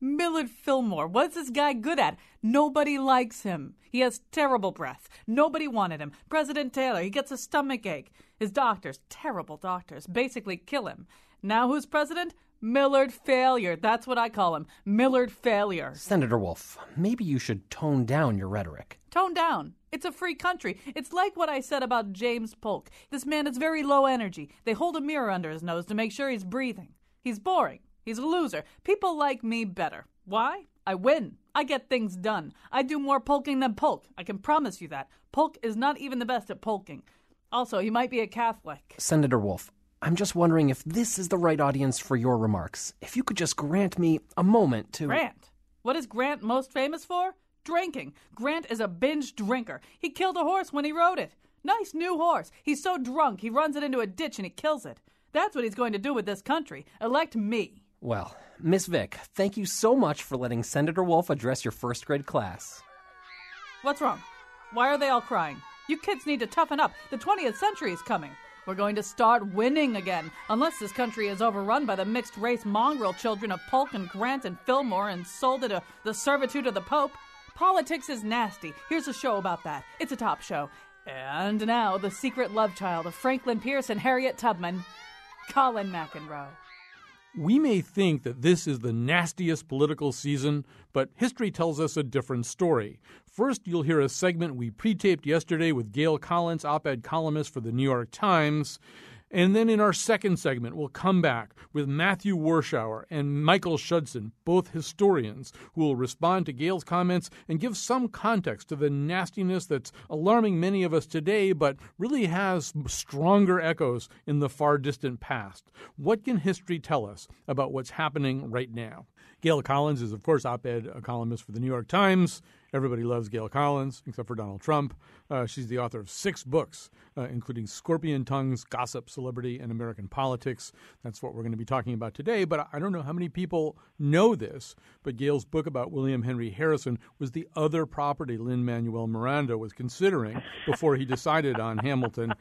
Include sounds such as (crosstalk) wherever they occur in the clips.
Millard Fillmore. What's this guy good at? Nobody likes him. He has terrible breath. Nobody wanted him. President Taylor, he gets a stomach ache. His doctors, terrible doctors, basically kill him. Now who's president? Millard Failure. That's what I call him. Millard Failure. Senator Wolf, maybe you should tone down your rhetoric. Tone down. It's a free country. It's like what I said about James Polk. This man is very low energy. They hold a mirror under his nose to make sure he's breathing. He's boring. He's a loser. People like me better. Why? I win. I get things done. I do more polking than Polk. I can promise you that. Polk is not even the best at polking. Also, he might be a Catholic. Senator Wolf, I'm just wondering if this is the right audience for your remarks. If you could just grant me a moment to. Grant? What is Grant most famous for? Drinking. Grant is a binge drinker. He killed a horse when he rode it. Nice new horse. He's so drunk he runs it into a ditch and he kills it. That's what he's going to do with this country. Elect me. Well, Miss Vick, thank you so much for letting Senator Wolf address your first grade class. What's wrong? Why are they all crying? You kids need to toughen up. The 20th century is coming. We're going to start winning again, unless this country is overrun by the mixed race mongrel children of Polk and Grant and Fillmore and sold into the servitude of the Pope. Politics is nasty. Here's a show about that. It's a top show. And now, the secret love child of Franklin Pierce and Harriet Tubman, Colin McEnroe. We may think that this is the nastiest political season, but history tells us a different story. First, you'll hear a segment we pre taped yesterday with Gail Collins, op ed columnist for the New York Times. And then in our second segment, we'll come back with Matthew Warshauer and Michael Schudson, both historians, who will respond to Gail's comments and give some context to the nastiness that's alarming many of us today, but really has stronger echoes in the far distant past. What can history tell us about what's happening right now? Gail Collins is, of course, op ed columnist for the New York Times. Everybody loves Gail Collins, except for Donald Trump. Uh, she's the author of six books, uh, including Scorpion Tongues, Gossip, Celebrity, and American Politics. That's what we're going to be talking about today. But I don't know how many people know this, but Gail's book about William Henry Harrison was the other property Lin Manuel Miranda was considering before he decided on Hamilton.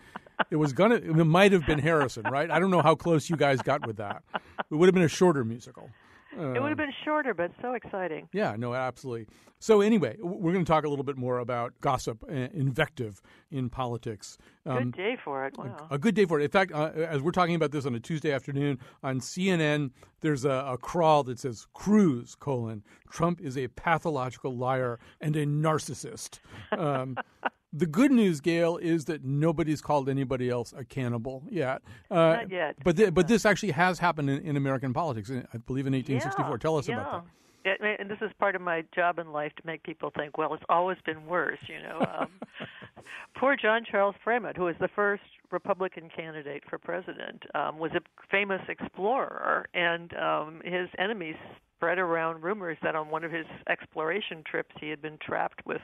It was gonna. It might have been Harrison, right? I don't know how close you guys got with that. It would have been a shorter musical. Uh, it would have been shorter, but so exciting. Yeah, no, absolutely. So anyway, we're going to talk a little bit more about gossip and invective in politics. Um, good day for it. Wow. A, a good day for it. In fact, uh, as we're talking about this on a Tuesday afternoon on CNN, there's a, a crawl that says Cruz colon Trump is a pathological liar and a narcissist. Um, (laughs) the good news, Gail, is that nobody's called anybody else a cannibal yet. Uh, Not yet. But th- but this actually has happened in, in American politics. I believe in 1864. Yeah, Tell us yeah. about that and this is part of my job in life to make people think, well, it's always been worse, you know. Um, (laughs) poor John Charles Fremont, who was the first Republican candidate for president, um, was a famous explorer, and um, his enemies spread around rumors that on one of his exploration trips he had been trapped with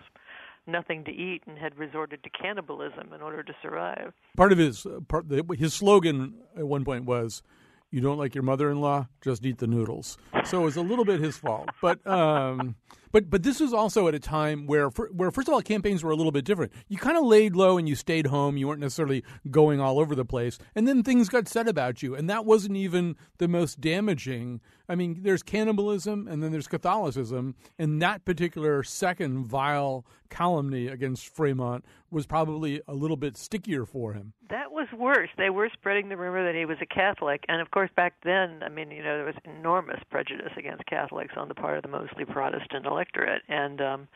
nothing to eat and had resorted to cannibalism in order to survive. Part of his part, his slogan at one point was, "You don't like your mother-in-law, just eat the noodles." So it was a little bit his fault, but. Um, but but this was also at a time where where first of all campaigns were a little bit different. You kind of laid low and you stayed home. You weren't necessarily going all over the place, and then things got said about you, and that wasn't even the most damaging. I mean, there's cannibalism and then there's Catholicism, and that particular second vile calumny against Fremont was probably a little bit stickier for him. That was worse. They were spreading the rumor that he was a Catholic, and of course back then, I mean, you know, there was enormous prejudice against Catholics on the part of the mostly Protestant electorate, and um,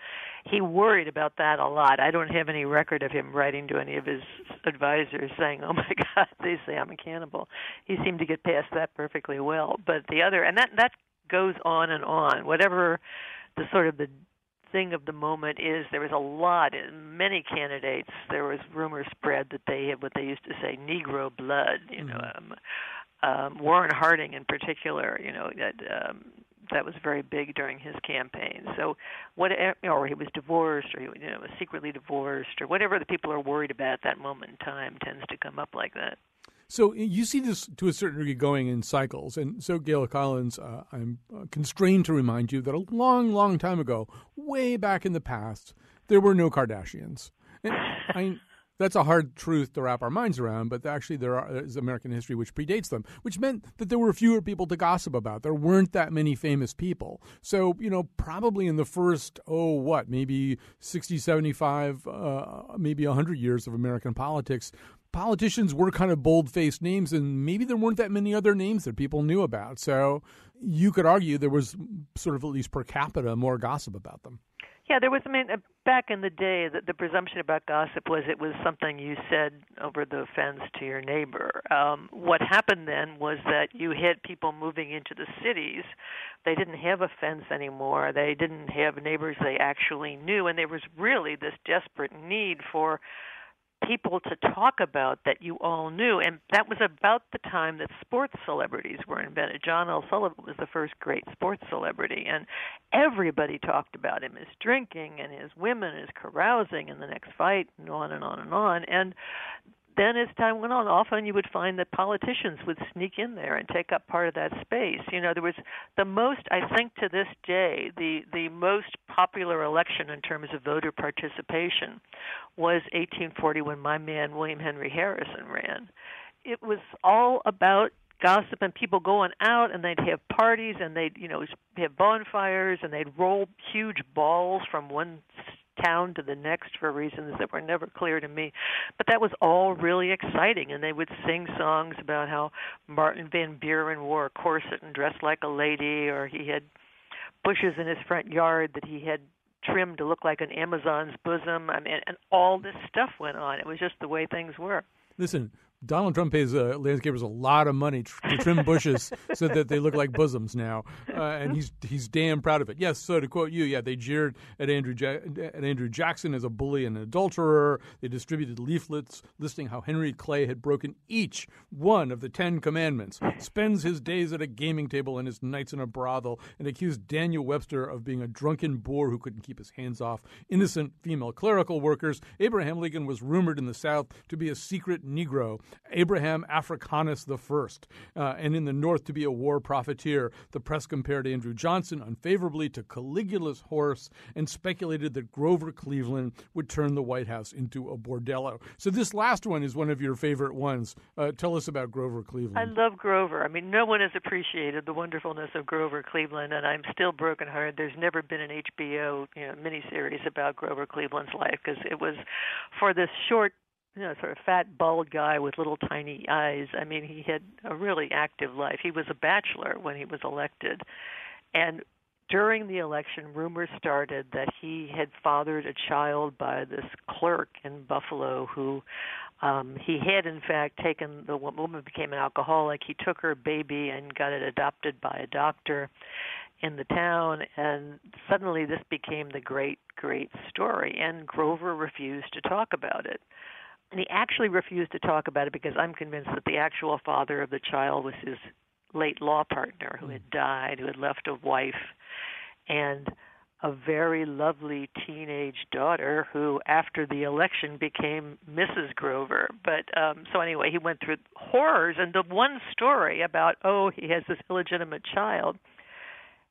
he worried about that a lot. I don't have any record of him writing to any of his advisors saying, "Oh my (laughs) God, they say I'm a cannibal." He seemed to get past that perfectly well. But the other, and that that goes on and on. Whatever the sort of the thing of the moment is there was a lot many candidates there was rumors spread that they had what they used to say negro blood you know mm-hmm. um um Warren Harding in particular you know that um that was very big during his campaign. So, what or he was divorced, or he you know was secretly divorced, or whatever the people are worried about at that moment in time tends to come up like that. So you see this to a certain degree going in cycles. And so, Gail Collins, uh, I'm uh, constrained to remind you that a long, long time ago, way back in the past, there were no Kardashians. And I, that's a hard truth to wrap our minds around, but actually there are, is American history which predates them, which meant that there were fewer people to gossip about. There weren't that many famous people. So, you know, probably in the first, oh, what, maybe 60, 75, uh, maybe 100 years of American politics, politicians were kind of bold faced names, and maybe there weren't that many other names that people knew about. So you could argue there was sort of at least per capita more gossip about them. Yeah, there was. I mean, uh, back in the day, the, the presumption about gossip was it was something you said over the fence to your neighbor. Um, what happened then was that you had people moving into the cities. They didn't have a fence anymore. They didn't have neighbors they actually knew, and there was really this desperate need for people to talk about that you all knew. And that was about the time that sports celebrities were invented. John L. Sullivan was the first great sports celebrity, and everybody talked about him, his drinking and his women, his carousing in the next fight, and on and on and on. And then as time went on, often you would find that politicians would sneak in there and take up part of that space. You know, there was the most, I think, to this day, the the most popular election in terms of voter participation was 1840 when my man William Henry Harrison ran. It was all about gossip and people going out and they'd have parties and they'd you know have bonfires and they'd roll huge balls from one town to the next for reasons that were never clear to me. But that was all really exciting, and they would sing songs about how Martin Van Buren wore a corset and dressed like a lady, or he had bushes in his front yard that he had trimmed to look like an Amazon's bosom. I mean, and all this stuff went on. It was just the way things were. Listen, Donald Trump pays uh, landscapers a lot of money tr- to trim bushes so that they look like bosoms now, uh, and he's he's damn proud of it. Yes, so to quote you, yeah, they jeered at Andrew ja- at Andrew Jackson as a bully and an adulterer. They distributed leaflets listing how Henry Clay had broken each one of the Ten Commandments, spends his days at a gaming table and his nights in a brothel, and accused Daniel Webster of being a drunken boor who couldn't keep his hands off innocent female clerical workers. Abraham Lincoln was rumored in the South to be a secret Negro. Abraham Africanus I, uh, and in the North to be a war profiteer. The press compared Andrew Johnson unfavorably to Caligula's horse and speculated that Grover Cleveland would turn the White House into a bordello. So this last one is one of your favorite ones. Uh, tell us about Grover Cleveland. I love Grover. I mean, no one has appreciated the wonderfulness of Grover Cleveland, and I'm still brokenhearted. There's never been an HBO you know, miniseries about Grover Cleveland's life because it was for this short you know, sort of fat, bald guy with little tiny eyes. I mean, he had a really active life. He was a bachelor when he was elected. And during the election, rumors started that he had fathered a child by this clerk in Buffalo who um he had in fact taken the woman became an alcoholic he took her baby and got it adopted by a doctor in the town and suddenly this became the great great story and Grover refused to talk about it and he actually refused to talk about it because I'm convinced that the actual father of the child was his late law partner who had hmm. died, who had left a wife and a very lovely teenage daughter who after the election became Mrs. Grover. But um so anyway, he went through horrors and the one story about oh, he has this illegitimate child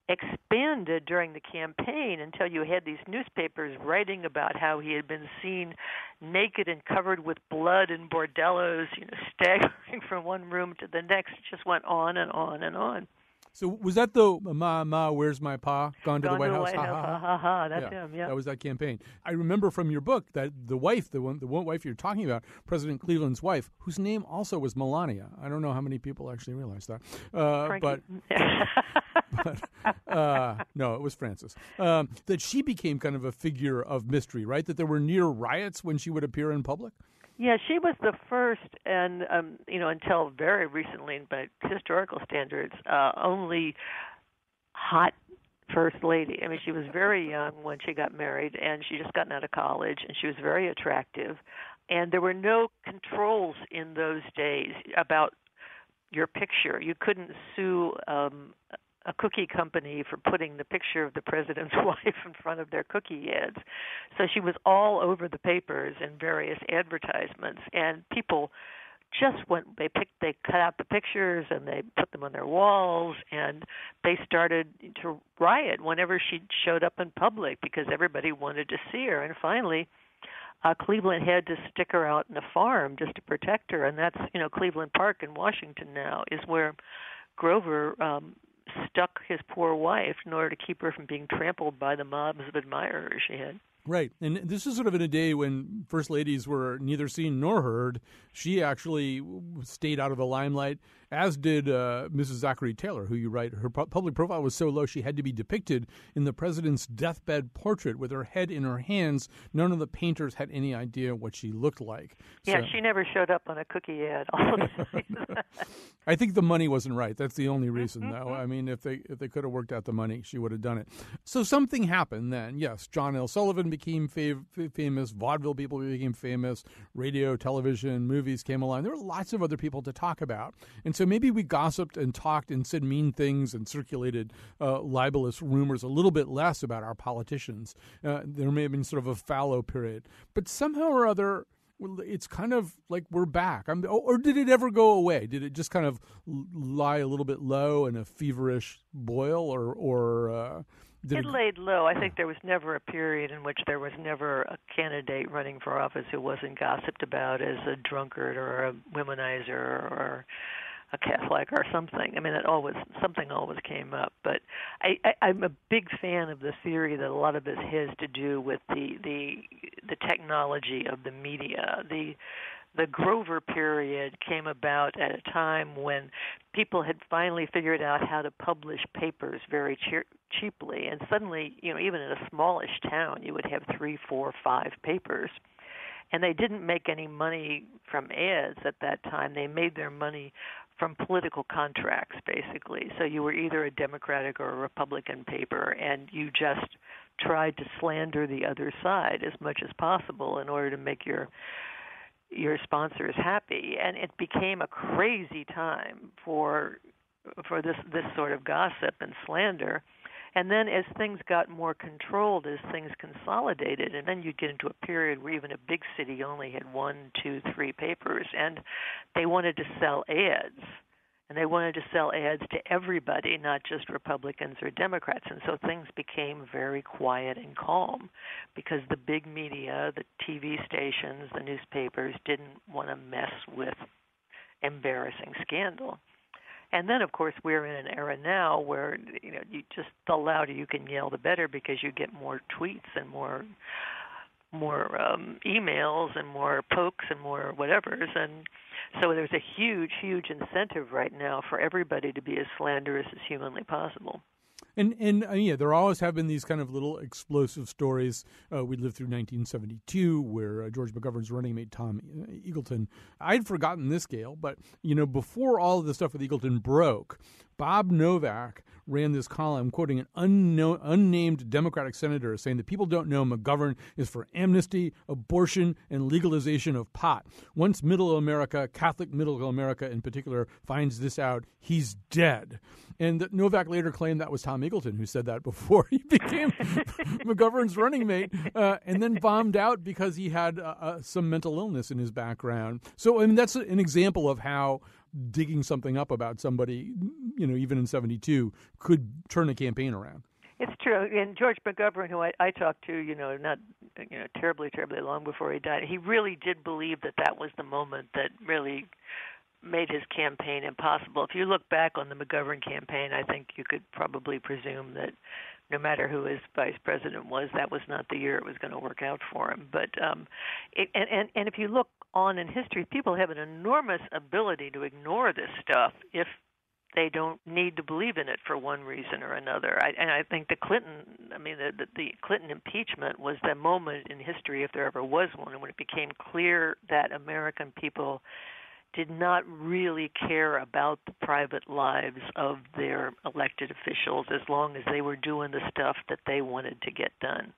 expanded during the campaign until you had these newspapers writing about how he had been seen naked and covered with blood in bordellos, you know, (laughs) staggering from one room to the next. It just went on and on and on. So was that the Ma Ma Where's My Pa Gone to Gone the White to House? The White ha, House. ha, ha, ha, ha. That's yeah, him. Yeah, that was that campaign. I remember from your book that the wife, the one, the one wife you're talking about, President Cleveland's wife, whose name also was Melania. I don't know how many people actually realize that, uh, but. (laughs) but uh, no, it was Frances. Um, that she became kind of a figure of mystery, right? That there were near riots when she would appear in public. Yeah, she was the first, and um, you know, until very recently, by historical standards, uh, only hot first lady. I mean, she was very young when she got married, and she just gotten out of college, and she was very attractive. And there were no controls in those days about your picture. You couldn't sue um, a cookie company for putting the picture of the president's (laughs) wife in front of their cookie ads. So she was all over the papers in various advertisements, and people just went they picked they cut out the pictures and they put them on their walls and they started to riot whenever she showed up in public because everybody wanted to see her and finally uh, Cleveland had to stick her out in a farm just to protect her, and that's you know Cleveland Park in Washington now is where Grover um, stuck his poor wife in order to keep her from being trampled by the mobs of admirers she had. Right. And this is sort of in a day when first ladies were neither seen nor heard. She actually stayed out of the limelight, as did uh, Mrs. Zachary Taylor, who you write. Her public profile was so low she had to be depicted in the president's deathbed portrait with her head in her hands. None of the painters had any idea what she looked like. Yeah, so, she never showed up on a cookie ad. (laughs) I think the money wasn't right. That's the only reason, though. I mean, if they if they could have worked out the money, she would have done it. So something happened then. Yes, John L. Sullivan became fav- famous. Vaudeville people became famous. Radio, television, movies came along. There were lots of other people to talk about. And so maybe we gossiped and talked and said mean things and circulated uh, libelous rumors a little bit less about our politicians. Uh, there may have been sort of a fallow period. But somehow or other, it's kind of like we're back. I'm, or did it ever go away? Did it just kind of lie a little bit low in a feverish boil, or or uh, it, it laid low. I think (clears throat) there was never a period in which there was never a candidate running for office who wasn't gossiped about as a drunkard or a womanizer or a Catholic or something. I mean, it always something always came up. But I, I, I'm a big fan of the theory that a lot of this has to do with the the the technology of the media. The the Grover period came about at a time when people had finally figured out how to publish papers very che- cheaply, and suddenly, you know, even in a smallish town, you would have three, four, five papers. And they didn't make any money from ads at that time. They made their money from political contracts, basically. So you were either a Democratic or a Republican paper, and you just tried to slander the other side as much as possible in order to make your your sponsors happy and it became a crazy time for for this this sort of gossip and slander and then as things got more controlled as things consolidated and then you'd get into a period where even a big city only had one two three papers and they wanted to sell ads and they wanted to sell ads to everybody, not just Republicans or Democrats. And so things became very quiet and calm because the big media, the TV stations, the newspapers didn't want to mess with embarrassing scandal. And then, of course, we're in an era now where you know you just the louder you can yell, the better, because you get more tweets and more more um, emails and more pokes and more whatevers, and so there's a huge, huge incentive right now for everybody to be as slanderous as humanly possible. And and uh, yeah, there always have been these kind of little explosive stories. Uh, we lived through 1972, where uh, George McGovern's running mate Tom Eagleton. I'd forgotten this, Gail, but you know, before all of the stuff with Eagleton broke, Bob Novak ran this column quoting an unknown, unnamed Democratic senator saying that people don't know McGovern is for amnesty, abortion, and legalization of pot. Once middle America, Catholic middle America in particular, finds this out, he's dead. And Novak later claimed that was Tom Eagleton who said that (laughs) before he became (laughs) McGovern's running mate, uh, and then bombed out because he had uh, uh, some mental illness in his background. So, I mean, that's an example of how digging something up about somebody, you know, even in 72, could turn a campaign around. It's true. And George McGovern, who I, I talked to, you know, not you know terribly, terribly long before he died, he really did believe that that was the moment that really made his campaign impossible. If you look back on the McGovern campaign, I think you could probably presume that no matter who his vice president was, that was not the year it was going to work out for him. But um, it, and and and if you look on in history, people have an enormous ability to ignore this stuff if they don't need to believe in it for one reason or another. I, and I think the Clinton, I mean, the, the, the Clinton impeachment was the moment in history, if there ever was one, when it became clear that American people did not really care about the private lives of their elected officials as long as they were doing the stuff that they wanted to get done.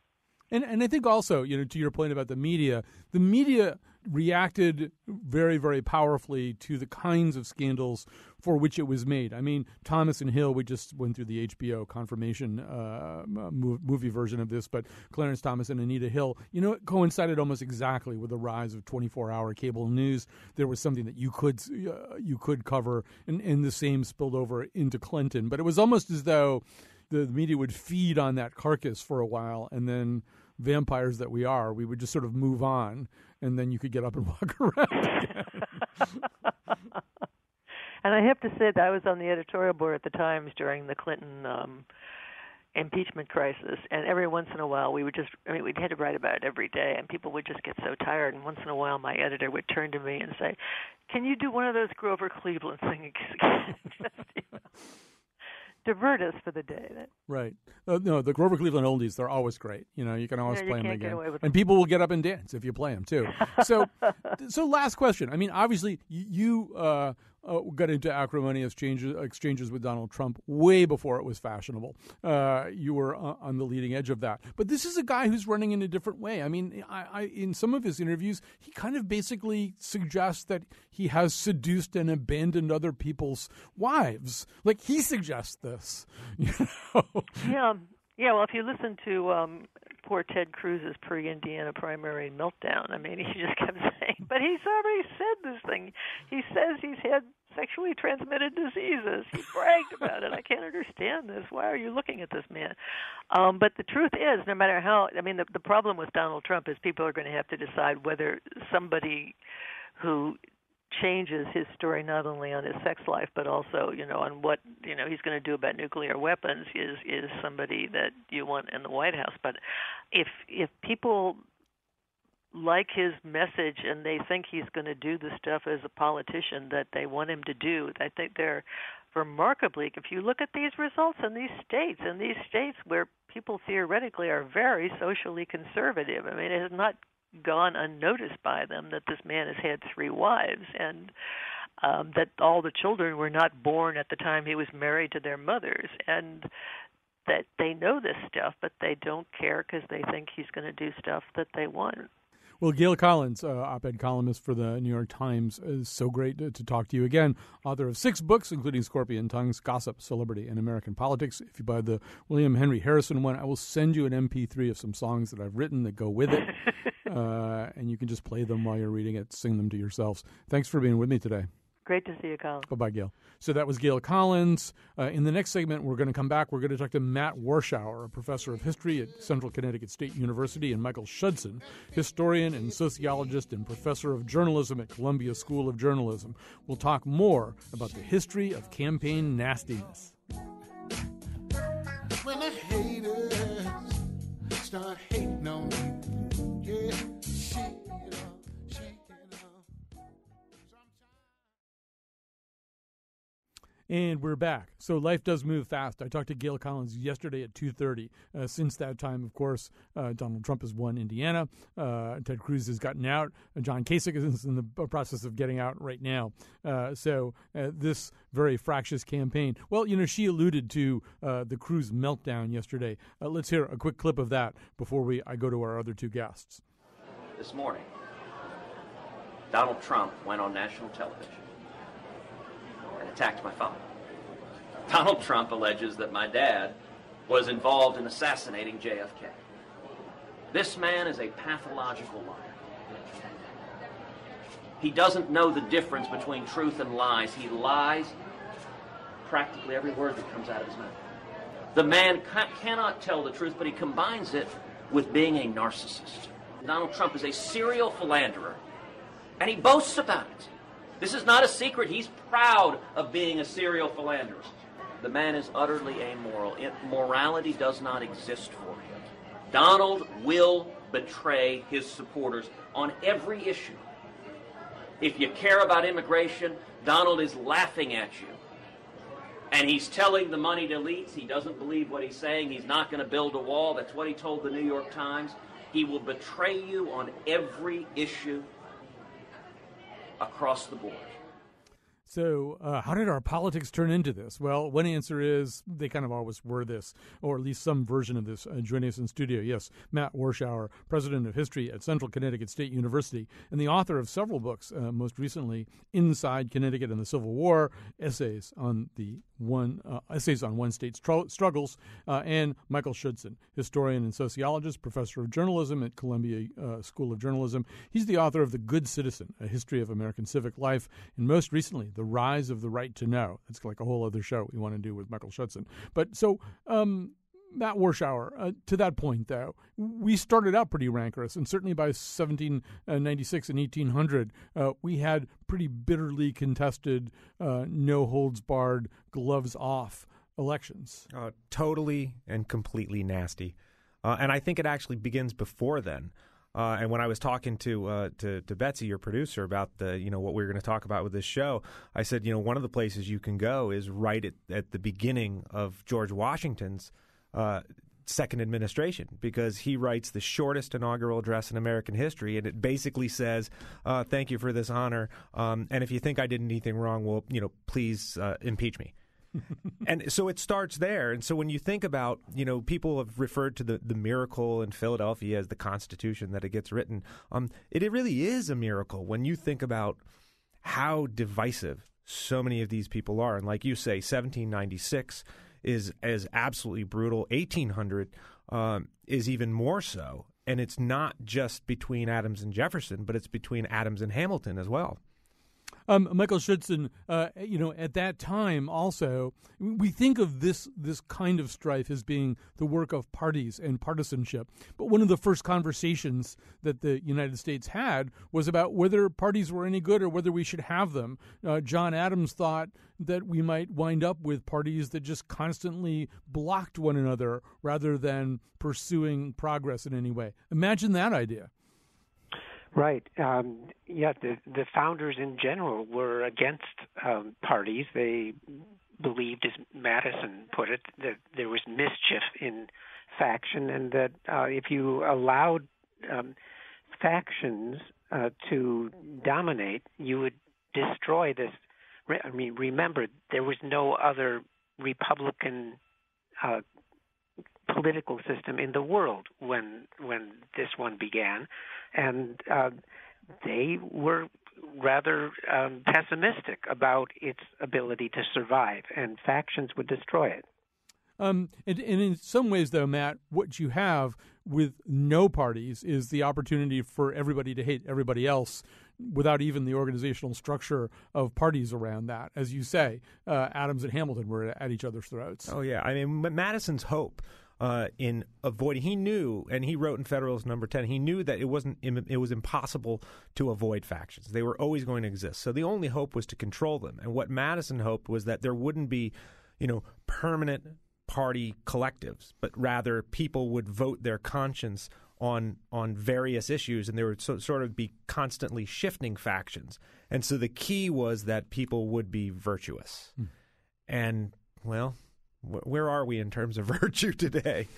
And and I think also, you know, to your point about the media, the media reacted very, very powerfully to the kinds of scandals for which it was made. I mean, Thomas and Hill, we just went through the HBO confirmation uh, movie version of this, but Clarence Thomas and Anita Hill, you know, it coincided almost exactly with the rise of 24-hour cable news. There was something that you could uh, you could cover, and, and the same spilled over into Clinton. But it was almost as though the media would feed on that carcass for a while, and then vampires that we are, we would just sort of move on, and then you could get up and (laughs) walk around. (laughs) and I have to say that I was on the editorial board at the Times during the Clinton um impeachment crisis and every once in a while we would just I mean we'd had to write about it every day and people would just get so tired and once in a while my editor would turn to me and say, "Can you do one of those Grover Cleveland things?" (laughs) just, you know divert us for the day. Right. Uh, no, the Grover Cleveland oldies, they're always great. You know, you can always yeah, play them again. And people will get up and dance if you play them too. So, (laughs) so last question. I mean, obviously, you uh, uh, got into acrimonious exchanges, exchanges with Donald Trump way before it was fashionable. Uh, you were on the leading edge of that. But this is a guy who's running in a different way. I mean, I, I, in some of his interviews, he kind of basically suggests that he has seduced and abandoned other people's wives. Like he suggests this. (laughs) You know? Yeah. Yeah, well, if you listen to um, poor Ted Cruz's pre-Indiana primary meltdown, I mean, (laughs) he just kept saying, "But he's already said this thing. He says he's had sexually transmitted diseases. He bragged about it. I can't understand this. Why are you looking at this man?" Um, but the truth is, no matter how, I mean, the, the problem with Donald Trump is people are going to have to decide whether somebody who changes his story not only on his sex life but also you know on what you know he's going to do about nuclear weapons is is somebody that you want in the White House. But if if people like his message and they think he's going to do the stuff as a politician that they want him to do I think they're remarkably if you look at these results in these states in these states where people theoretically are very socially conservative I mean it has not gone unnoticed by them that this man has had three wives and um that all the children were not born at the time he was married to their mothers and that they know this stuff but they don't care because they think he's going to do stuff that they want well, Gail Collins, uh, op ed columnist for the New York Times, is so great to, to, talk to you again. Author of six books, including Scorpion Tongues, Gossip, Celebrity, and American Politics. If you buy the William Henry Harrison one, I will send you an MP3 of some songs that I've written that go with it. (laughs) uh, and you can just play them while you're reading it, sing them to yourselves. Thanks for being with me today. Great to see you, Colin. Bye bye, Gail. So that was Gail Collins. Uh, in the next segment, we're going to come back. We're going to talk to Matt Warshauer, a professor of history at Central Connecticut State University, and Michael Schudson, historian and sociologist and professor of journalism at Columbia School of Journalism. We'll talk more about the history of campaign nastiness. When the haters start hating And we're back. So life does move fast. I talked to Gail Collins yesterday at 2.30. Uh, since that time, of course, uh, Donald Trump has won Indiana. Uh, Ted Cruz has gotten out. Uh, John Kasich is in the process of getting out right now. Uh, so uh, this very fractious campaign. Well, you know, she alluded to the Cruz meltdown yesterday. let's hear a quick clip of that before we I go to our other two guests. This morning, Donald Trump went on national television attacked my father. (laughs) Donald Trump alleges that my dad was involved in assassinating JFK. This man is a pathological liar. He doesn't know the difference between truth and lies. He lies practically every word that comes out of his mouth. The man ca- cannot tell the truth, but he combines it with being a narcissist. Donald Trump is a serial philanderer, and he boasts about it. This is not a secret. He's proud of being a serial philanderer. The man is utterly amoral. It, morality does not exist for him. Donald will betray his supporters on every issue. If you care about immigration, Donald is laughing at you. And he's telling the moneyed elites he doesn't believe what he's saying. He's not going to build a wall. That's what he told the New York Times. He will betray you on every issue across the board. So, uh, how did our politics turn into this? Well, one answer is they kind of always were this, or at least some version of this. Uh, joining us in studio, yes, Matt Warshauer, president of history at Central Connecticut State University, and the author of several books, uh, most recently "Inside Connecticut and the Civil War," essays on the one uh, essays on one state's tr- struggles, uh, and Michael Schudson, historian and sociologist, professor of journalism at Columbia uh, School of Journalism. He's the author of *The Good Citizen: A History of American Civic Life*, and most recently the Rise of the Right to Know. It's like a whole other show we want to do with Michael Schudson. But so, um, Matt Warshauer, uh, to that point, though, we started out pretty rancorous, and certainly by 1796 and 1800, uh, we had pretty bitterly contested, uh, no holds barred, gloves off elections. Uh, totally and completely nasty. Uh, and I think it actually begins before then. Uh, and when I was talking to, uh, to to Betsy, your producer, about the you know what we are going to talk about with this show, I said you know one of the places you can go is right at, at the beginning of George Washington's uh, second administration because he writes the shortest inaugural address in American history, and it basically says, uh, "Thank you for this honor, um, and if you think I did anything wrong, well, you know, please uh, impeach me." And so it starts there. And so when you think about, you know, people have referred to the, the miracle in Philadelphia as the Constitution that it gets written. Um, it, it really is a miracle when you think about how divisive so many of these people are. And like you say, 1796 is is absolutely brutal. 1800 um, is even more so. And it's not just between Adams and Jefferson, but it's between Adams and Hamilton as well. Um, Michael Schudson, uh, you know, at that time also, we think of this this kind of strife as being the work of parties and partisanship. But one of the first conversations that the United States had was about whether parties were any good or whether we should have them. Uh, John Adams thought that we might wind up with parties that just constantly blocked one another rather than pursuing progress in any way. Imagine that idea. Right. Um, yeah, the the founders in general were against um, parties. They believed, as Madison put it, that there was mischief in faction, and that uh, if you allowed um, factions uh, to dominate, you would destroy this. I mean, remember there was no other Republican uh, political system in the world when when this one began, and uh, they were rather um, pessimistic about its ability to survive, and factions would destroy it. Um, and, and, in some ways, though, Matt, what you have with no parties is the opportunity for everybody to hate everybody else without even the organizational structure of parties around that. As you say, uh, Adams and Hamilton were at each other's throats. Oh, yeah. I mean, Madison's hope uh, in avoiding. He knew, and he wrote in Federalist Number Ten. He knew that it wasn't. It was impossible to avoid factions. They were always going to exist. So the only hope was to control them. And what Madison hoped was that there wouldn't be, you know, permanent party collectives, but rather people would vote their conscience on on various issues, and there would so, sort of be constantly shifting factions. And so the key was that people would be virtuous. Mm. And well, where are we in terms of (laughs) virtue today?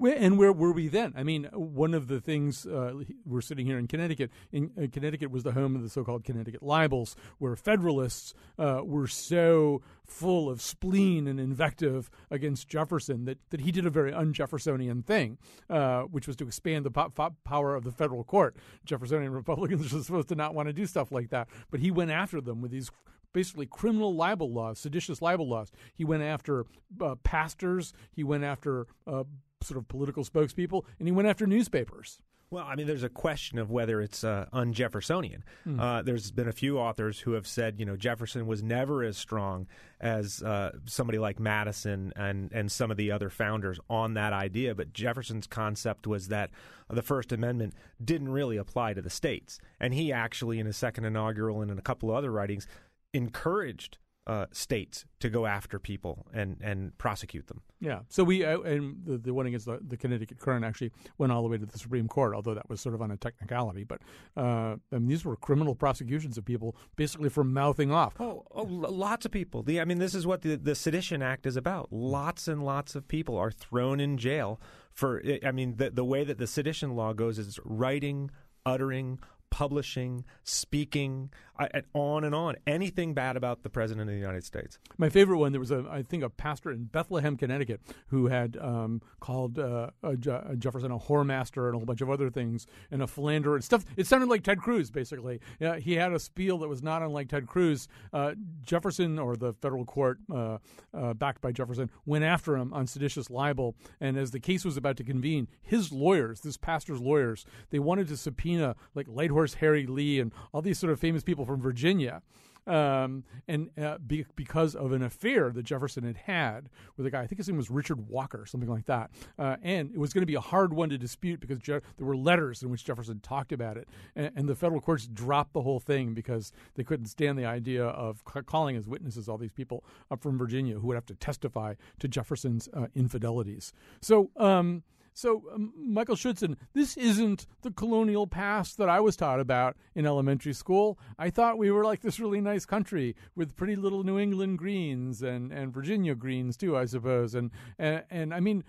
And where were we then? I mean, one of the things uh, we're sitting here in Connecticut. In uh, Connecticut was the home of the so-called Connecticut libels, where Federalists uh, were so full of spleen and invective against Jefferson that, that he did a very un-Jeffersonian thing, uh, which was to expand the po- po- power of the federal court. Jeffersonian Republicans (laughs) were supposed to not want to do stuff like that, but he went after them with these basically criminal libel laws, seditious libel laws. He went after uh, pastors, he went after uh, sort of political spokespeople, and he went after newspapers. Well, I mean, there's a question of whether it's uh, un-Jeffersonian. Mm. Uh, there's been a few authors who have said, you know, Jefferson was never as strong as uh, somebody like Madison and and some of the other founders on that idea. But Jefferson's concept was that the First Amendment didn't really apply to the states, and he actually, in his second inaugural and in a couple of other writings, encouraged uh, states to go after people and, and prosecute them. Yeah. So we uh, and the, the one against the, the, Connecticut Courant actually went all the way to the Supreme Court, although that was sort of on a technicality. But uh, I mean, these were criminal prosecutions of people basically for mouthing off. Oh, oh lots of people. The, I mean, this is what the, the Sedition Act is about. Lots and lots of people are thrown in jail for. I mean, the the way that the sedition law goes is writing, uttering, publishing, speaking, I, on and on. Anything bad about the president of the United States. My favorite one. There was a, I think, a pastor in Bethlehem, Connecticut, who had um, called uh, a, a Jefferson a whoremaster and a whole bunch of other things, and a philanderer and stuff. It sounded like Ted Cruz, basically. Yeah, he had a spiel that was not unlike Ted Cruz. Uh, Jefferson, or the federal court uh, uh, backed by Jefferson, went after him on seditious libel, and as the case was about to convene, his lawyers, this pastor's lawyers, they wanted to subpoena like Lighthorse Harry Lee and all these sort of famous people from Virginia. Um, and uh, be, because of an affair that Jefferson had had with a guy, I think his name was Richard Walker, something like that. Uh, and it was going to be a hard one to dispute because Je- there were letters in which Jefferson talked about it. And, and, the federal courts dropped the whole thing because they couldn't stand the idea of c- calling as witnesses all these people up from Virginia who would have to testify to Jefferson's uh, infidelities. So, um, so, um, Michael Schudson, this isn't the colonial past that I was taught about in elementary school. I thought we were like this really nice country with pretty little New England greens and, and Virginia greens too, I suppose. And, and and I mean,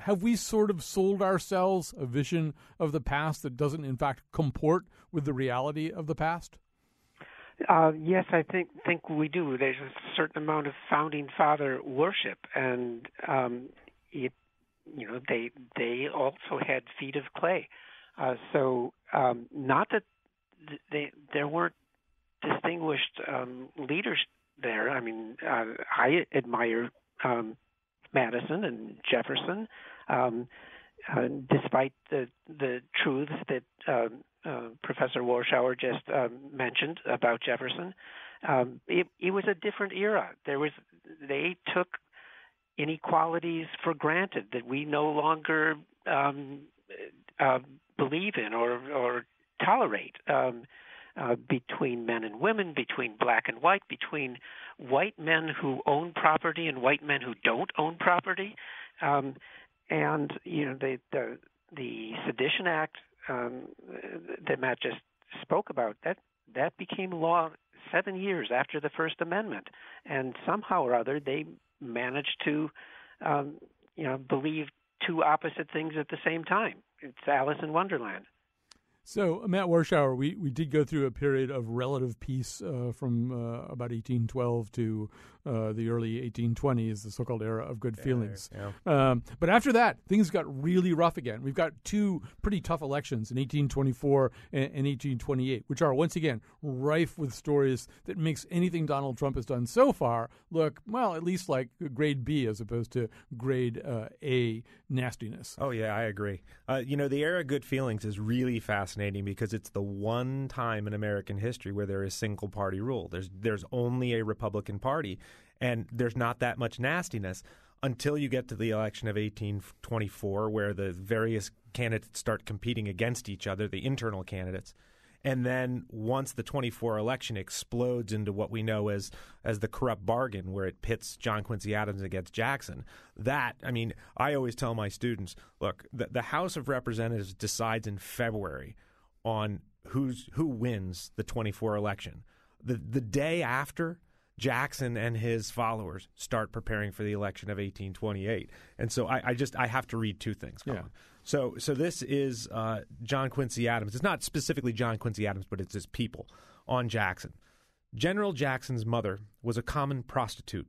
have we sort of sold ourselves a vision of the past that doesn't, in fact, comport with the reality of the past? Uh, yes, I think think we do. There's a certain amount of founding father worship, and um, it you know they they also had feet of clay. Uh, so um, not that they there weren't distinguished um, leaders there. I mean, uh, I admire um, Madison and Jefferson, um, uh, despite the the truths that uh, uh, Professor Warshauer just uh, mentioned about Jefferson. Um, it, it was a different era. There was they took inequalities for granted that we no longer um, uh, believe in or, or tolerate um, uh, between men and women, between black and white, between white men who own property and white men who don't own property. Um, and you know the the, the Sedition Act um, that Matt just spoke about that that became law seven years after the First Amendment, and somehow or other they managed to, um, you know, believe two opposite things at the same time. It's Alice in Wonderland. So, Matt Warshauer, we, we did go through a period of relative peace uh, from uh, about 1812 to uh, the early 1820s, the so-called era of good feelings. Yeah, yeah. Um, but after that, things got really rough again. We've got two pretty tough elections in 1824 and, and 1828, which are once again rife with stories that makes anything Donald Trump has done so far look well, at least like grade B as opposed to grade uh, A nastiness. Oh yeah, I agree. Uh, you know, the era of good feelings is really fascinating because it's the one time in American history where there is single party rule. There's there's only a Republican Party and there's not that much nastiness until you get to the election of 1824, where the various candidates start competing against each other, the internal candidates. And then once the 24 election explodes into what we know as as the corrupt bargain, where it pits John Quincy Adams against Jackson, that I mean, I always tell my students, look, the, the House of Representatives decides in February on who's who wins the 24 election. The the day after Jackson and his followers start preparing for the election of 1828. And so I, I just I have to read two things. Yeah. So so this is uh, John Quincy Adams. It's not specifically John Quincy Adams, but it's his people on Jackson. General Jackson's mother was a common prostitute,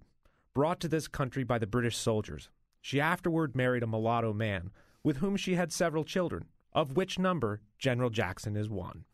brought to this country by the British soldiers. She afterward married a mulatto man, with whom she had several children, of which number General Jackson is one.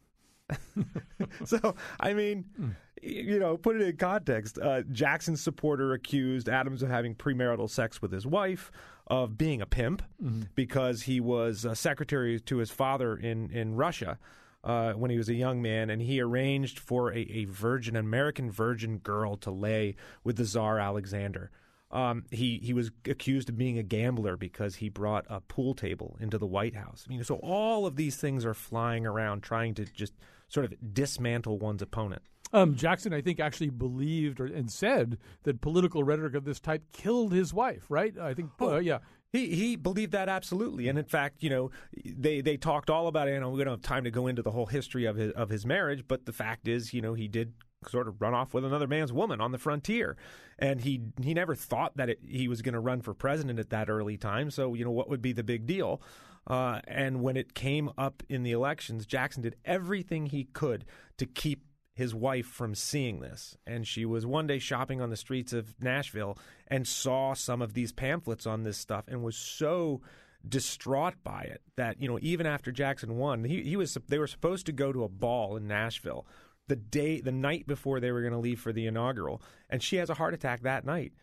(laughs) so, I mean, mm. you know, put it in context. Uh, Jackson's supporter accused Adams of having premarital sex with his wife, of being a pimp mm-hmm. because he was a secretary to his father in in Russia. Uh, when he was a young man, and he arranged for a, a virgin, American virgin girl, to lay with the Tsar Alexander. Um, he he was accused of being a gambler because he brought a pool table into the White House. I mean, so all of these things are flying around, trying to just sort of dismantle one's opponent. Um, Jackson, I think, actually believed or, and said that political rhetoric of this type killed his wife. Right? I think. Oh, uh, yeah. He he believed that absolutely, and in fact, you know, they they talked all about it. And we don't have time to go into the whole history of his of his marriage, but the fact is, you know, he did sort of run off with another man's woman on the frontier. And he he never thought that it, he was going to run for president at that early time. So you know what would be the big deal? Uh, and when it came up in the elections, Jackson did everything he could to keep his wife from seeing this. And she was one day shopping on the streets of Nashville and saw some of these pamphlets on this stuff and was so distraught by it that, you know, even after Jackson won, he, he was they were supposed to go to a ball in Nashville the day the night before they were going to leave for the inaugural and she has a heart attack that night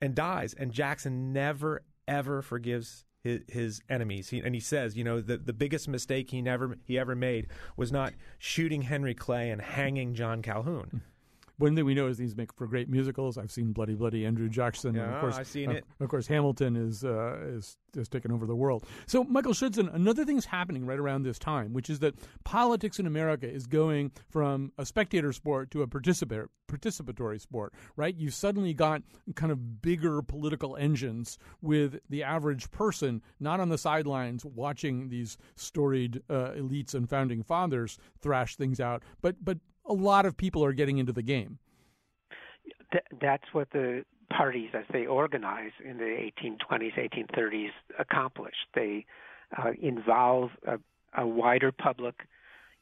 and dies and Jackson never ever forgives his, his enemies. He, and he says, you know, the, the biggest mistake he never he ever made was not shooting Henry Clay and hanging John Calhoun. Hmm. One thing we know is these make for great musicals. I've seen Bloody Bloody, Andrew Jackson. Yeah, and of course, I've seen it. Of course, Hamilton is uh, is is taking over the world. So, Michael Schudson, another thing's happening right around this time, which is that politics in America is going from a spectator sport to a participator participatory sport. Right? you've suddenly got kind of bigger political engines with the average person not on the sidelines watching these storied uh, elites and founding fathers thrash things out, but but a lot of people are getting into the game. Th- that's what the parties, as they organize in the 1820s, 1830s, accomplish. They uh, involve a, a wider public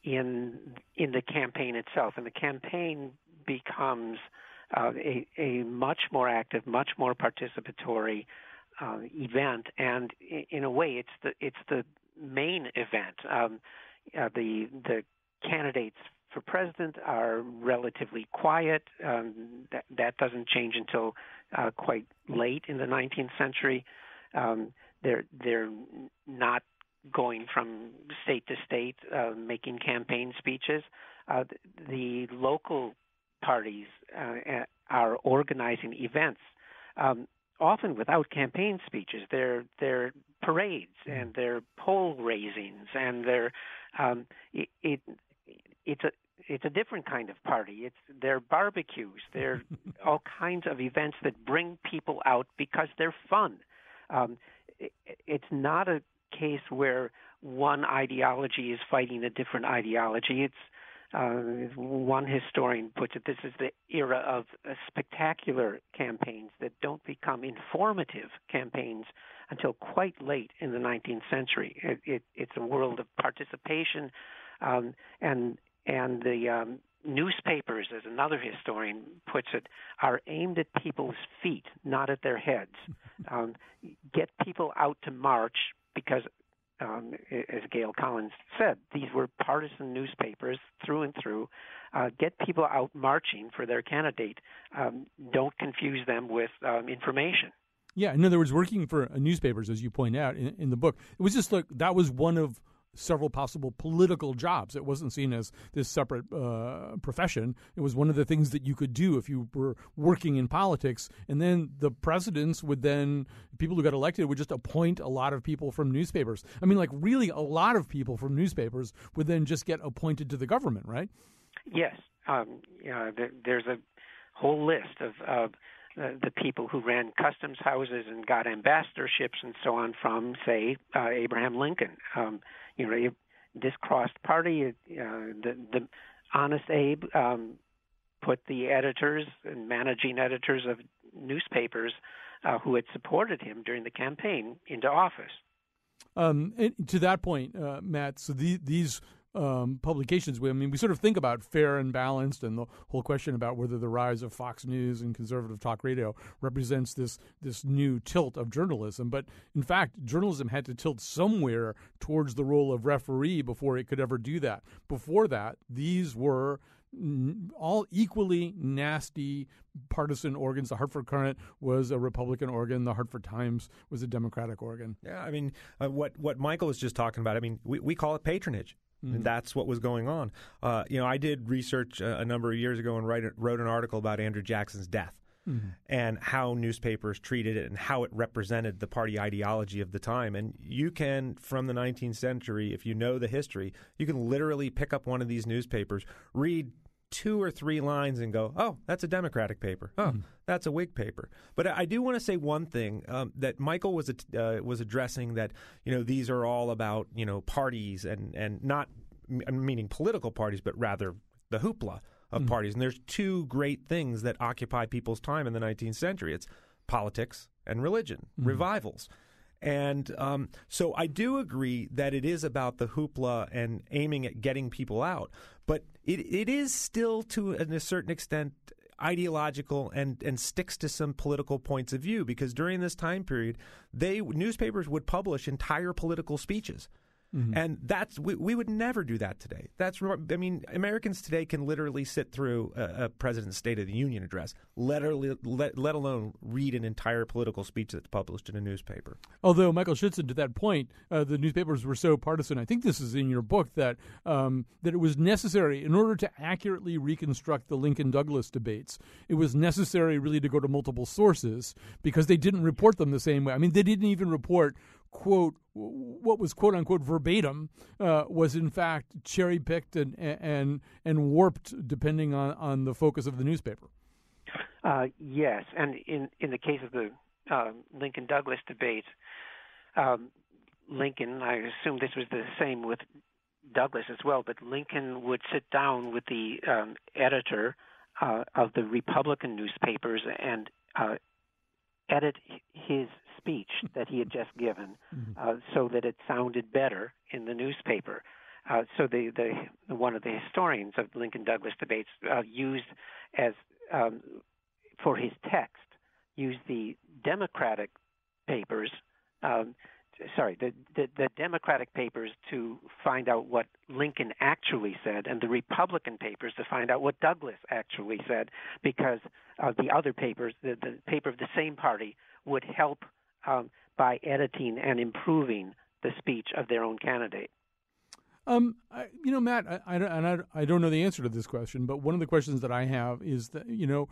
in in the campaign itself, and the campaign becomes uh, a, a much more active, much more participatory uh, event, and in, in a way, it's the it's the main event. Um, uh, the the candidates for president are relatively quiet. Um, that, that doesn't change until uh, quite late in the 19th century. Um, they're they're not going from state to state uh, making campaign speeches. Uh, the, the local parties uh, are organizing events. Um, often without campaign speeches. They're they're parades and they're poll raisings and they're um, it, it it's a it's a different kind of party. It's they're barbecues. They're (laughs) all kinds of events that bring people out because they're fun. Um, it, it's not a case where one ideology is fighting a different ideology. It's uh, one historian puts it, this is the era of uh, spectacular campaigns that don't become informative campaigns until quite late in the 19th century. It, it, it's a world of participation, um, and and the um, newspapers, as another historian puts it, are aimed at people's feet, not at their heads. (laughs) Um, get people out to march because um, as Gail Collins said, these were partisan newspapers through and through. Uh, get people out marching for their candidate. Um, don't confuse them with um, information. Yeah, in other words, working for newspapers, as you point out in, in the book, it was just like that was one of several possible political jobs. It wasn't seen as this separate uh, profession. It was one of the things that you could do if you were working in politics. And then the presidents would then, people who got elected would just appoint a lot of people from newspapers. I mean, like really a lot of people from newspapers would then just get appointed to the government, right? Yes. Um, you know, there's a whole list of. The, the people who ran customs houses and got ambassadorships and so on from, say, uh, Abraham Lincoln. Um, you know, this crossed party. Uh, the the honest Abe um, put the editors and managing editors of newspapers uh, who had supported him during the campaign into office. Um, to that point, uh, Matt, so the, these um, publications. I mean, we sort of think about fair and balanced, and the whole question about whether the rise of Fox News and conservative talk radio represents this this new tilt of journalism. But in fact, journalism had to tilt somewhere towards the role of referee before it could ever do that. Before that, these were all equally nasty partisan organs. The Hartford Courant was a Republican organ. The Hartford Times was a Democratic organ. Yeah, I mean, uh, what what Michael was just talking about. I mean, we, we call it patronage. Mm-hmm. And that's what was going on. Uh, you know, I did research a, a number of years ago and write, wrote an article about Andrew Jackson's death. Mm-hmm. and how newspapers treated it and how it represented the party ideology of the time. And you can, from the 19th century, if you know the history, you can literally pick up one of these newspapers, read two or three lines and go, oh, that's a Democratic paper. Oh, mm. that's a Whig paper. But I do want to say one thing um, that Michael was uh, was addressing that you know these are all about you know parties and and not meaning political parties, but rather the hoopla of mm. parties. And there's two great things that occupy people's time in the 19th century. It's politics and religion, mm. revivals. And um, so I do agree that it is about the hoopla and aiming at getting people out. But it, it is still, to a certain extent, ideological and, and sticks to some political points of view because during this time period, they newspapers would publish entire political speeches. Mm-hmm. And that's we, we would never do that today. That's I mean Americans today can literally sit through a, a president's State of the Union address, literally, let, let alone read an entire political speech that's published in a newspaper. Although Michael Schudson, to that point, uh, the newspapers were so partisan. I think this is in your book that um, that it was necessary in order to accurately reconstruct the Lincoln Douglas debates. It was necessary really to go to multiple sources because they didn't report them the same way. I mean, they didn't even report quote what was quote unquote verbatim uh, was in fact cherry picked and and and warped depending on, on the focus of the newspaper. Uh, yes, and in in the case of the uh, Lincoln Douglas debate, um, Lincoln, I assume this was the same with Douglas as well, but Lincoln would sit down with the um, editor uh, of the Republican newspapers and uh, edit his speech (laughs) that he had just given mm-hmm. uh, so that it sounded better in the newspaper. Uh, so the, the one of the historians of Lincoln Douglas debates uh, used as um, for his text used the Democratic papers um, sorry, the, the, the Democratic papers to find out what Lincoln actually said, and the Republican papers to find out what Douglas actually said, because uh, the other papers, the, the paper of the same party, would help um, by editing and improving the speech of their own candidate. Um, I, you know, Matt, I, I, and I, I don't know the answer to this question, but one of the questions that I have is that, you know,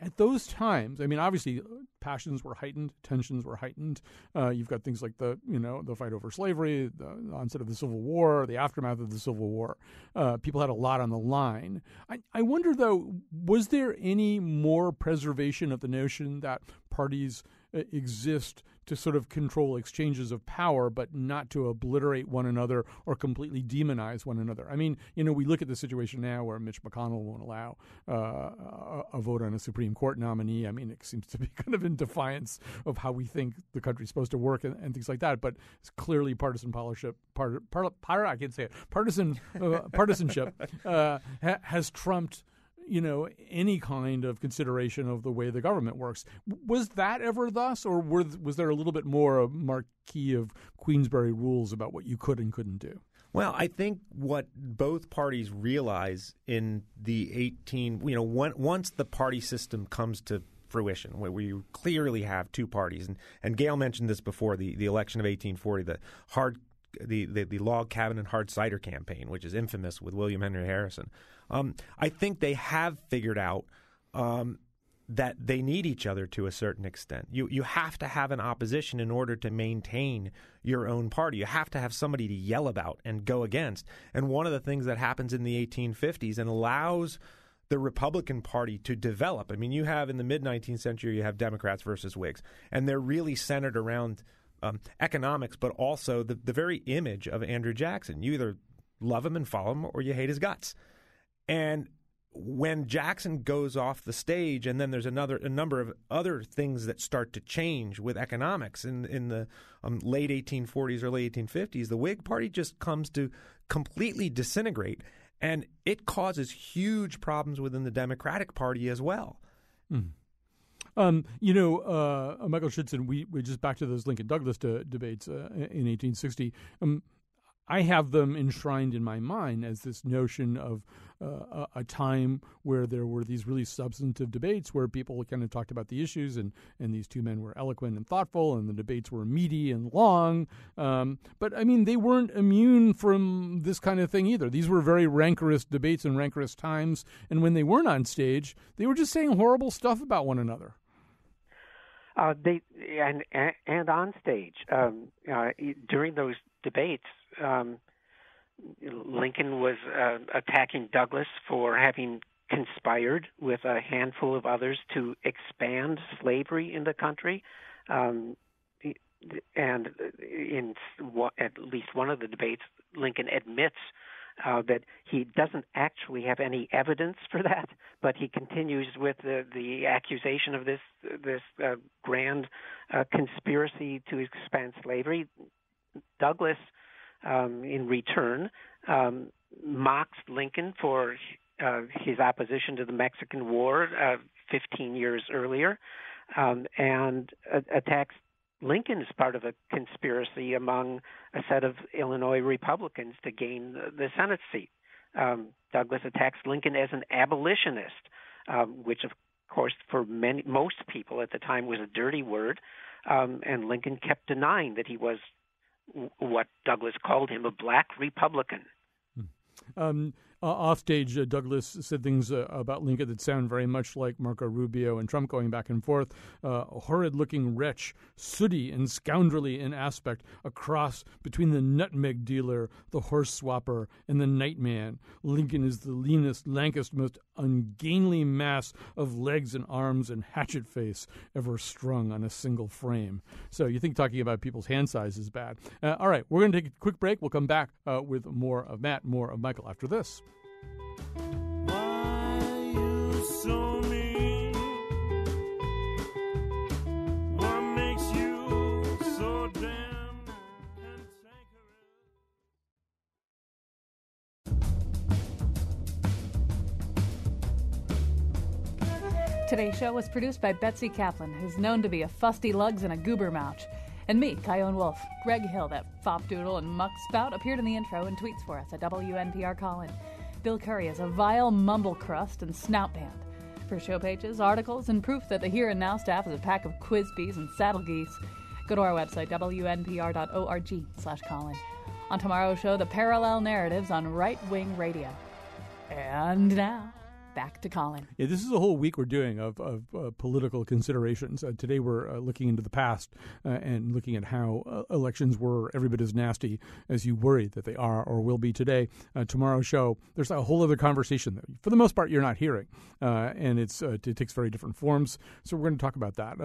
at those times, I mean, obviously, passions were heightened, tensions were heightened. Uh, you've got things like the, you know, the fight over slavery, the onset of the Civil War, the aftermath of the Civil War. Uh, people had a lot on the line. I, I wonder, though, was there any more preservation of the notion that parties uh, exist to sort of control exchanges of power, but not to obliterate one another or completely demonize one another. I mean, you know, we look at the situation now where Mitch McConnell won't allow uh, a, vote on a Supreme Court nominee. I mean, it seems to be (laughs) kind of in defiance of how we think the country's supposed to work and, and things like that. But it's clearly partisan politics, part, part, part, I can't say it, partisan uh, partisanship uh, ha- has trumped you know any kind of consideration of the way the government works. Was that ever thus, or were, was there a little bit more a Marquess of Queensberry rules about what you could and couldn't do? Well, I think what both parties realize in the 18, you know, one, once the party system comes to fruition, where we clearly have two parties, and, and Gail mentioned this before the, the election of 1840, the hard the, the, the log cabin and hard cider campaign, which is infamous with William Henry Harrison. Um, I think they have figured out um, that they need each other to a certain extent. You you have to have an opposition in order to maintain your own party. You have to have somebody to yell about and go against. And one of the things that happens in the 1850s and allows the Republican Party to develop. I mean, you have in the mid 19th century, you have Democrats versus Whigs, and they're really centered around um, economics, but also the, the very image of Andrew Jackson. You either love him and follow him, or you hate his guts. And when Jackson goes off the stage, and then there's another a number of other things that start to change with economics in in the um, late 1840s, early 1850s, the Whig Party just comes to completely disintegrate, and it causes huge problems within the Democratic Party as well. Mm. Um, you know, uh, Michael Schudson, we, we just back to those Lincoln Douglas de- debates uh, in 1860. Um, I have them enshrined in my mind as this notion of uh, a, time where there were these really substantive debates where people kind of talked about the issues, and, and these two men were eloquent and thoughtful, and the debates were meaty and long. Um, but I mean, they weren't immune from this kind of thing either. These were very rancorous debates and rancorous times, and when they weren't on stage, they were just saying horrible stuff about one another. Uh, they and and on stage um, uh, during those debates, um, Lincoln was uh, attacking Douglas for having conspired with a handful of others to expand slavery in the country. Um, and in at least one of the debates, Lincoln admits uh, that he doesn't actually have any evidence for that, but he continues with the, the accusation of this this uh, grand uh, conspiracy to expand slavery. Douglas, um, in return, um, mocks Lincoln for uh, his opposition to the Mexican War uh, 15 years earlier, um, and uh, attacks Lincoln as part of a conspiracy among a set of Illinois Republicans to gain the, the Senate seat. Um, Douglas attacks Lincoln as an abolitionist, um, which, of course, for many most people at the time was a dirty word, um, and Lincoln kept denying that he was what Douglas called him a black Republican. Hmm. Um, uh, offstage, uh, Douglas said things uh, about Lincoln that sound very much like Marco Rubio and Trump going back and forth. Uh, a horrid looking wretch, sooty and scoundrelly in aspect, a cross between the nutmeg dealer, the horse swapper, and the nightman. Lincoln is the leanest, lankest, most ungainly mass of legs and arms and hatchet face ever strung on a single frame. So you think talking about people's hand size is bad. Uh, all right, we're going to take a quick break. We'll come back uh, with more of Matt, more of Michael after this. Today's show was produced by Betsy Kaplan, who's known to be a fusty lugs and a goober mouch. And me, Chion Wolf. Greg Hill, that fop doodle and muck spout, appeared in the intro and tweets for us at WNPR Colin. Bill Curry is a vile mumble crust and snout band. For show pages, articles, and proof that the Here and Now staff is a pack of quiz bees and saddle geese, go to our website, wnpr.org slash Colin. On tomorrow's show, the parallel narratives on right wing radio. And now, back to Colin. Yeah, this is a whole week we're doing of, of uh, political considerations. Uh, today we're uh, looking into the past uh, and looking at how uh, elections were every bit as nasty as you worry that they are or will be today. Uh, tomorrow's show, there's a whole other conversation that, for the most part, you're not hearing, and it's it takes very different forms. So we're going to talk about that.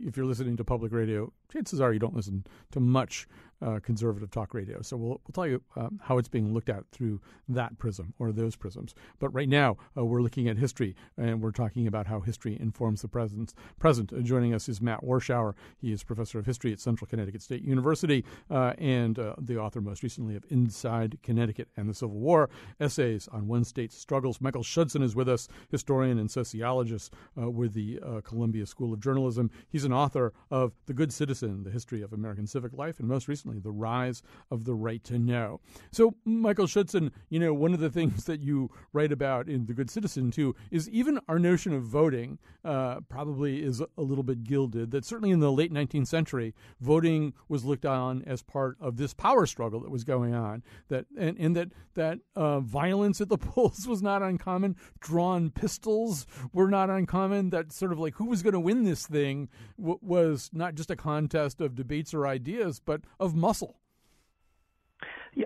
if you're listening to public radio, chances are you don't listen to much uh, conservative talk radio. So we'll, we'll tell you um, how it's being looked at through that prism or those prisms. But right now, uh, we're looking at history and we're talking about how history informs the present. present. Uh, joining us is Matt Warshauer. He is professor of history at Central Connecticut State University uh, and uh, the author most recently of Inside Connecticut and the Civil War, essays on one state's struggles. Michael Schudson is with us, historian and sociologist with the Columbia School of Journalism. He's an author of The Good Citizen, The History of American Civic Life, and most recently, the rise of the right to know. So, Michael Schudson, you know, one of the things that you write about in The Good Citizen, too, is even our notion of voting uh, probably is a little bit gilded. That certainly in the late 19th century, voting was looked on as part of this power struggle that was going on. That and, and that that uh, violence at the (laughs) polls was not uncommon. Drawn pistols were not uncommon. That sort of like who was going to win this thing w- was not just a contest of debates or ideas, but of muscle.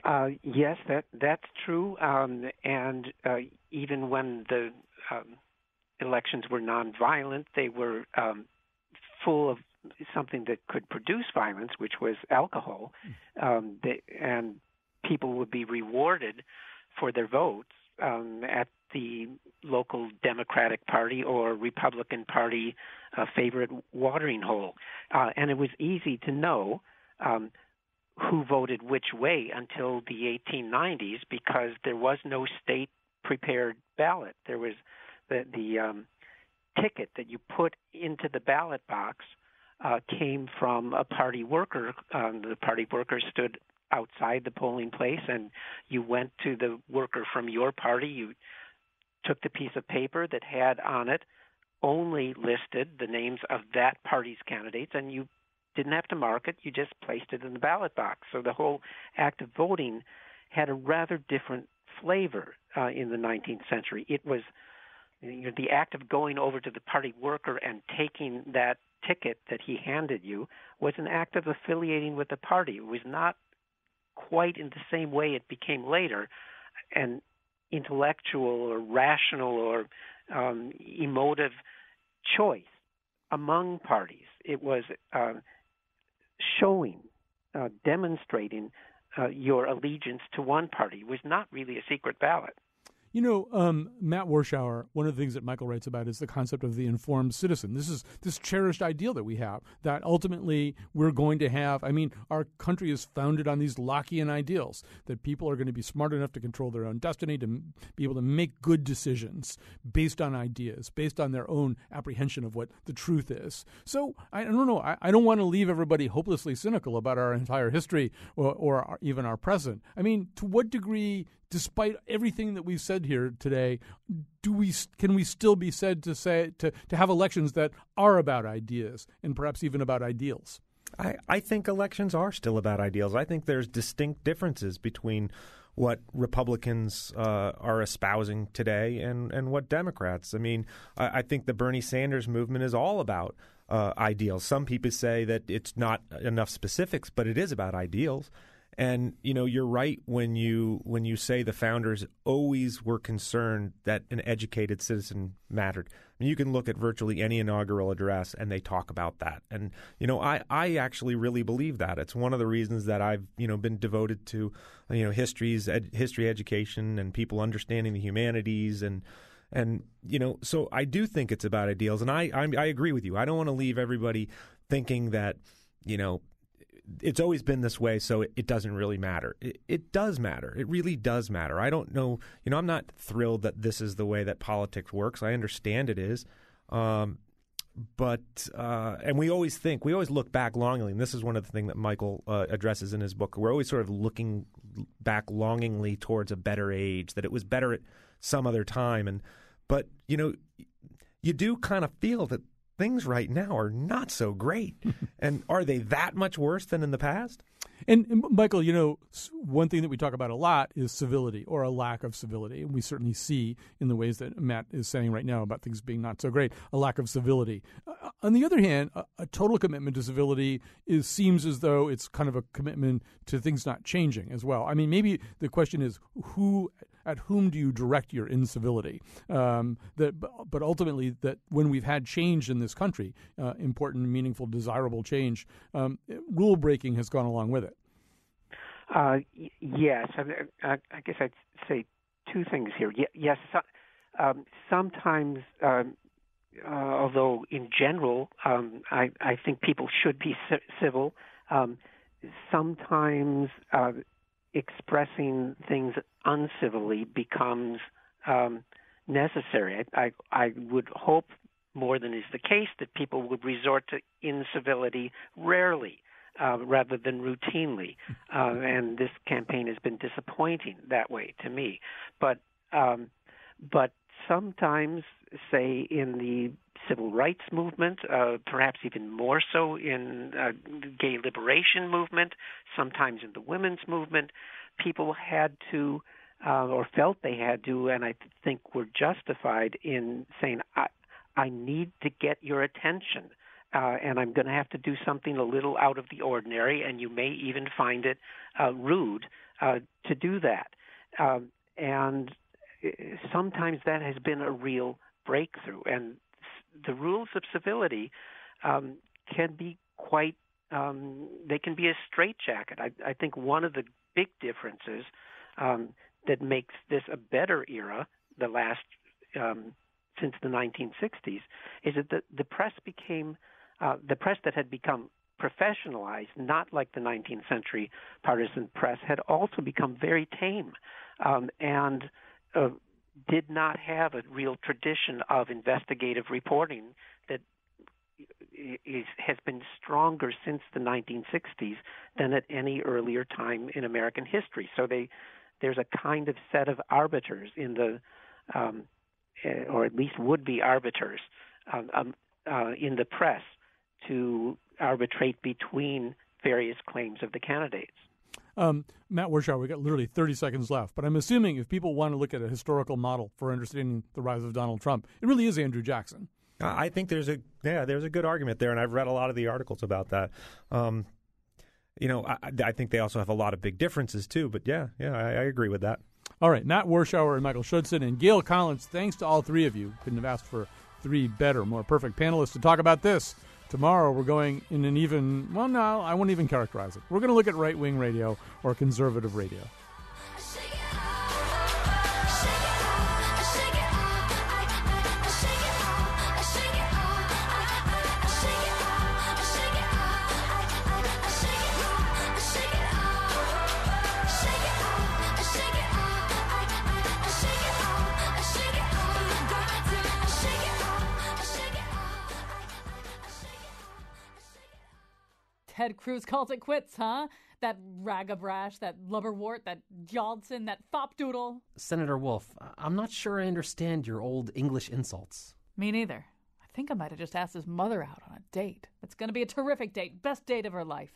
Uh, yes, that that's true. Um, and uh, even when the um, elections were nonviolent, they were um, full of something that could produce violence, which was alcohol. Um, they, and people would be rewarded for their votes um, at the local Democratic Party or Republican Party uh, favorite watering hole. Uh, and it was easy to know um, who voted which way until the 1890s because there was no state prepared ballot. There was the the um, ticket that you put into the ballot box uh, came from a party worker. Um, the party worker stood outside the polling place, and you went to the worker from your party. You took the piece of paper that had on it only listed the names of that party's candidates, and you didn't have to mark it, you just placed it in the ballot box. So the whole act of voting had a rather different flavor uh, in the 19th century. It was you know, the act of going over to the party worker and taking that ticket that he handed you was an act of affiliating with the party. It was not quite in the same way it became later an intellectual or rational or um, emotive choice among parties. It was uh, showing, uh, demonstrating uh, your allegiance to one party. Was not really a secret ballot. You know, um, Matt Warshauer, one of the things that Michael writes about is the concept of the informed citizen. This is this cherished ideal that we have that ultimately we're going to have. I mean, our country is founded on these Lockean ideals that people are going to be smart enough to control their own destiny, to be able to make good decisions based on ideas, based on their own apprehension of what the truth is. So I, don't know. I, I, don't want to leave everybody hopelessly cynical about our entire history or, or our, even our present. I mean, to what degree despite everything that we've said here today, do we can we still be said to say to, to have elections that are about ideas and perhaps even about ideals? I, I think elections are still about ideals. I think there's distinct differences between what Republicans uh, are espousing today and, and what Democrats. I mean, I, I, think the Bernie Sanders movement is all about uh, ideals. Some people say that it's not enough specifics, but it is about ideals. And you know, you're right when you when you say the founders always were concerned that an educated citizen mattered. I mean, you can look at virtually any inaugural address and they talk about that. And you know, I I actually really believe that. It's one of the reasons that I've you know been devoted to you know history's ed, history education and people understanding the humanities and and you know, so I do think it's about ideals. And I I, I agree with you. I don't want to leave everybody thinking that you know it's always been this way, so it, it doesn't really matter. It, it, does matter. It really does matter. I don't know. You know, I'm not thrilled that this is the way that politics works. I understand it is. Um, but uh, and we always think we always look back longingly and this is one of the things that michael uh, addresses in his book we're always sort of looking back longingly towards a better age that it was better at some other time and but you know you do kind of feel that things right now are not so great. (laughs) and are they that much worse than in the past? And, and, Michael, you know, one thing that we talk about a lot is civility or a lack of civility. And we certainly see in the ways that Matt is saying right now about things being not so great, a lack of civility. Uh, on the other hand, a, a, total commitment to civility is seems as though it's kind of a commitment to things not changing as well. I mean, maybe the question is who at whom do you direct your incivility? Um, that, but ultimately, that when we've had change in this country, uh, important, meaningful, desirable change, um, rule breaking has gone along with it. Uh, y- yes, I, I, guess I'd say two things here. Y- yes, so, um, sometimes. Um, uh, although in general, um, I, I, think people should be c- civil. Um, sometimes uh, expressing things uncivilly becomes um, necessary. I, I, I would hope more than is the case that people would resort to incivility rarely uh, rather than routinely. Uh, and this campaign has been disappointing that way to me. But um, but sometimes, say in the civil rights movement, uh, perhaps even more so in uh, gay liberation movement, sometimes in the women's movement, people had to uh, or felt they had to, and I think were justified in saying, "I, I need to get your attention." Uh, and I'm going to have to do something a little out of the ordinary, and you may even find it uh, rude uh, to do that. Um, and sometimes that has been a real breakthrough. And the rules of civility um, can be quite um, they can be a straitjacket. I, I think one of the big differences um, that makes this a better era, the last um, since the 1960s, is that the, the press became uh, the press that had become professionalized, not like the 19th century partisan press, had also become very tame um, and uh, did not have a real tradition of investigative reporting that is, has been stronger since the 1960s than at any earlier time in American history. So they, there's a kind of set of arbiters in the, um, eh, or at least would be arbiters um, um, uh, in the press to arbitrate between various claims of the candidates. Um, Matt Warshauer, we got literally 30 seconds left, but I'm assuming if people want to look at a historical model for understanding the rise of Donald Trump, it really is Andrew Jackson. I think there's a yeah there's a good argument there, and I've read a lot of the articles about that. Um, you know, I, I, think they also have a lot of big differences too. But yeah, yeah, I, I agree with that. All right, Matt Warshauer and Michael Schudson and Gail Collins. Thanks to all three of you. Couldn't have asked for three better, more perfect panelists to talk about this. Tomorrow we're going in an even, well, no, I won't even characterize it. We're going to look at right wing radio or conservative radio. Ted Cruz calls it quits, huh? That ragabrash, that lubberwort, that Johnson, that fopdoodle. Senator Wolf, I'm not sure I understand your old English insults. Me neither. I think I might have just asked his mother out on a date. It's going to be a terrific date. Best date of her life.